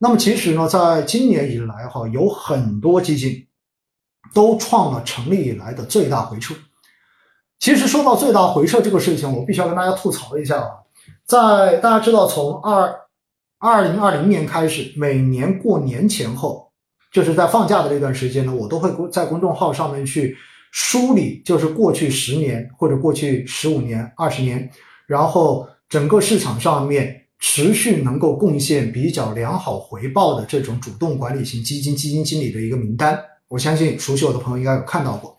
那么其实呢，在今年以来哈，有很多基金都创了成立以来的最大回撤。其实说到最大回撤这个事情，我必须要跟大家吐槽一下啊，在大家知道从二二零二零年开始，每年过年前后，就是在放假的这段时间呢，我都会在公众号上面去梳理，就是过去十年或者过去十五年、二十年，然后整个市场上面。持续能够贡献比较良好回报的这种主动管理型基金基金经理的一个名单，我相信熟悉我的朋友应该有看到过。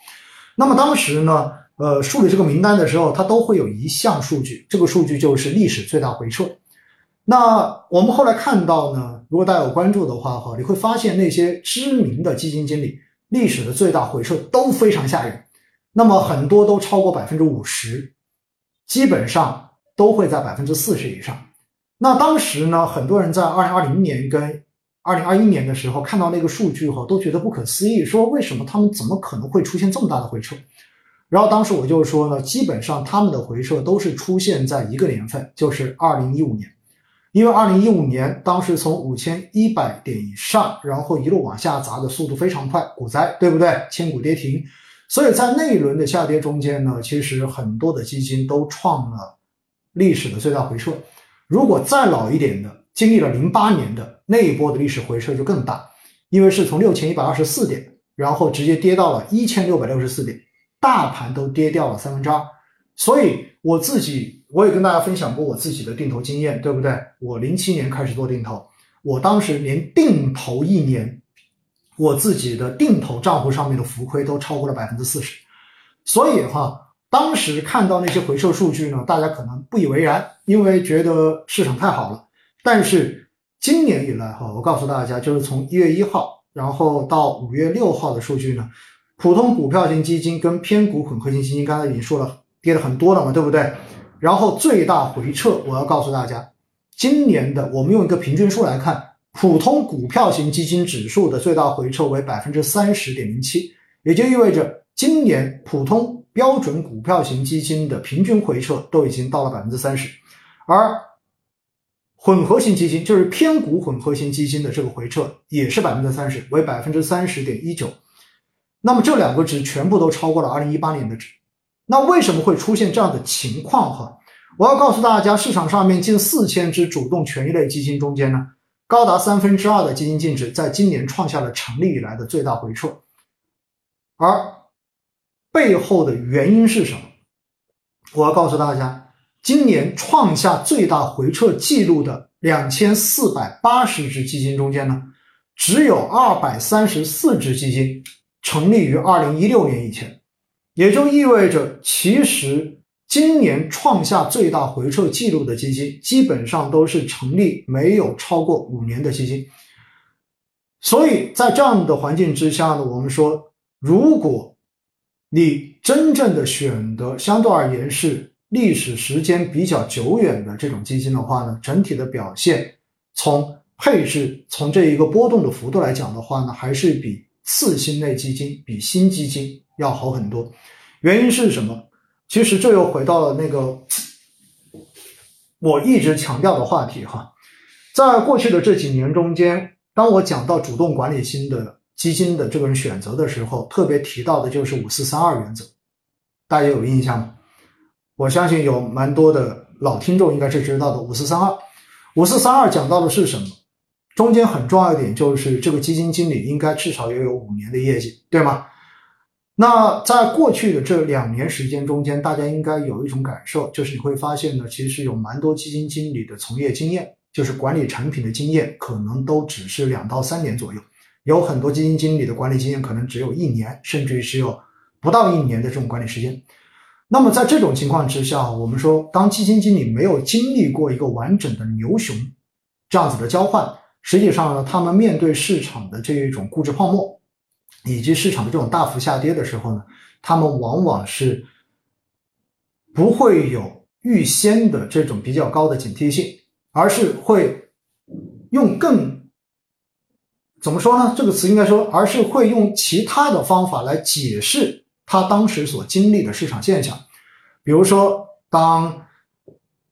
那么当时呢，呃，梳理这个名单的时候，它都会有一项数据，这个数据就是历史最大回撤。那我们后来看到呢，如果大家有关注的话哈，你会发现那些知名的基金经理历史的最大回撤都非常吓人，那么很多都超过百分之五十，基本上都会在百分之四十以上。那当时呢，很多人在二零二零年跟二零二一年的时候看到那个数据后，都觉得不可思议，说为什么他们怎么可能会出现这么大的回撤？然后当时我就说呢，基本上他们的回撤都是出现在一个年份，就是二零一五年，因为二零一五年当时从五千一百点以上，然后一路往下砸的速度非常快，股灾对不对？千股跌停，所以在那一轮的下跌中间呢，其实很多的基金都创了历史的最大回撤。如果再老一点的，经历了零八年的那一波的历史回撤就更大，因为是从六千一百二十四点，然后直接跌到了一千六百六十四点，大盘都跌掉了三分之二。所以我自己我也跟大家分享过我自己的定投经验，对不对？我零七年开始做定投，我当时连定投一年，我自己的定投账户上面的浮亏都超过了百分之四十。所以哈。当时看到那些回撤数据呢，大家可能不以为然，因为觉得市场太好了。但是今年以来哈，我告诉大家，就是从一月一号，然后到五月六号的数据呢，普通股票型基金跟偏股混合型基金，刚才已经说了，跌了很多了嘛，对不对？然后最大回撤，我要告诉大家，今年的我们用一个平均数来看，普通股票型基金指数的最大回撤为百分之三十点零七，也就意味着今年普通。标准股票型基金的平均回撤都已经到了百分之三十，而混合型基金就是偏股混合型基金的这个回撤也是百分之三十，为百分之三十点一九。那么这两个值全部都超过了二零一八年的值。那为什么会出现这样的情况？哈，我要告诉大家，市场上面近四千只主动权益类基金中间呢，高达三分之二的基金净值在今年创下了成立以来的最大回撤，而。背后的原因是什么？我要告诉大家，今年创下最大回撤记录的两千四百八十只基金中间呢，只有二百三十四只基金成立于二零一六年以前，也就意味着，其实今年创下最大回撤记录的基金，基本上都是成立没有超过五年的基金。所以在这样的环境之下呢，我们说，如果你真正的选的相对而言是历史时间比较久远的这种基金的话呢，整体的表现从配置从这一个波动的幅度来讲的话呢，还是比次新类基金、比新基金要好很多。原因是什么？其实这又回到了那个我一直强调的话题哈，在过去的这几年中间，当我讲到主动管理新的。基金的这个人选择的时候，特别提到的就是五四三二原则，大家有印象吗？我相信有蛮多的老听众应该是知道的。五四三二，五四三二讲到的是什么？中间很重要一点就是这个基金经理应该至少要有五年的业绩，对吗？那在过去的这两年时间中间，大家应该有一种感受，就是你会发现呢，其实有蛮多基金经理的从业经验，就是管理产品的经验，可能都只是两到三年左右。有很多基金经理的管理经验可能只有一年，甚至于只有不到一年的这种管理时间。那么在这种情况之下，我们说，当基金经理没有经历过一个完整的牛熊这样子的交换，实际上呢，他们面对市场的这一种估值泡沫，以及市场的这种大幅下跌的时候呢，他们往往是不会有预先的这种比较高的警惕性，而是会用更。怎么说呢？这个词应该说，而是会用其他的方法来解释他当时所经历的市场现象。比如说，当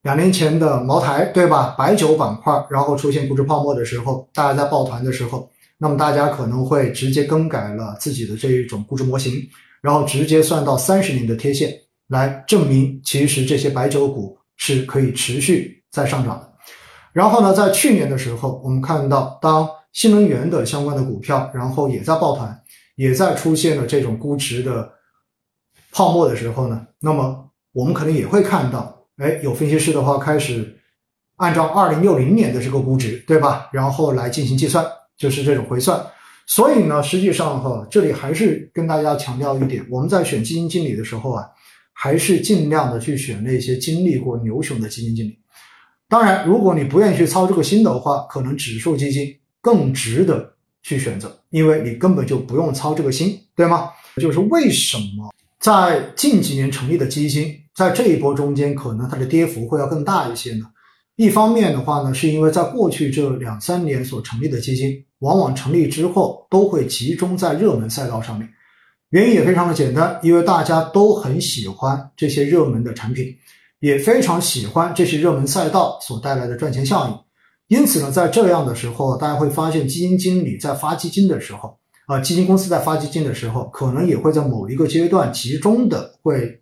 两年前的茅台，对吧？白酒板块，然后出现估值泡沫的时候，大家在抱团的时候，那么大家可能会直接更改了自己的这一种估值模型，然后直接算到三十年的贴现，来证明其实这些白酒股是可以持续在上涨的。然后呢，在去年的时候，我们看到当新能源的相关的股票，然后也在抱团，也在出现了这种估值的泡沫的时候呢，那么我们可能也会看到。哎，有分析师的话开始按照二零六零年的这个估值，对吧？然后来进行计算，就是这种回算。所以呢，实际上哈，这里还是跟大家强调一点，我们在选基金经理的时候啊，还是尽量的去选那些经历过牛熊的基金经理。当然，如果你不愿意去操这个心的话，可能指数基金更值得去选择，因为你根本就不用操这个心，对吗？就是为什么在近几年成立的基金？在这一波中间，可能它的跌幅会要更大一些呢。一方面的话呢，是因为在过去这两三年所成立的基金，往往成立之后都会集中在热门赛道上面。原因也非常的简单，因为大家都很喜欢这些热门的产品，也非常喜欢这些热门赛道所带来的赚钱效应。因此呢，在这样的时候，大家会发现基金经理在发基金的时候，啊，基金公司在发基金的时候，可能也会在某一个阶段集中的会。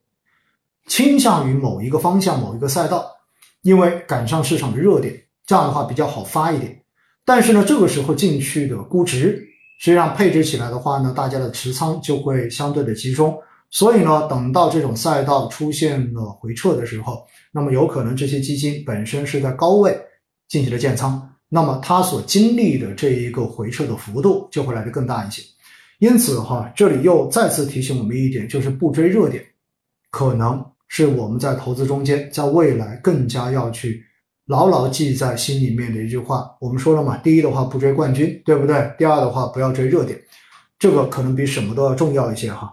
倾向于某一个方向、某一个赛道，因为赶上市场的热点，这样的话比较好发一点。但是呢，这个时候进去的估值，实际上配置起来的话呢，大家的持仓就会相对的集中。所以呢，等到这种赛道出现了回撤的时候，那么有可能这些基金本身是在高位进行了建仓，那么它所经历的这一个回撤的幅度就会来的更大一些。因此哈，这里又再次提醒我们一点，就是不追热点，可能。是我们在投资中间，在未来更加要去牢牢记在心里面的一句话。我们说了嘛，第一的话不追冠军，对不对？第二的话不要追热点，这个可能比什么都要重要一些哈。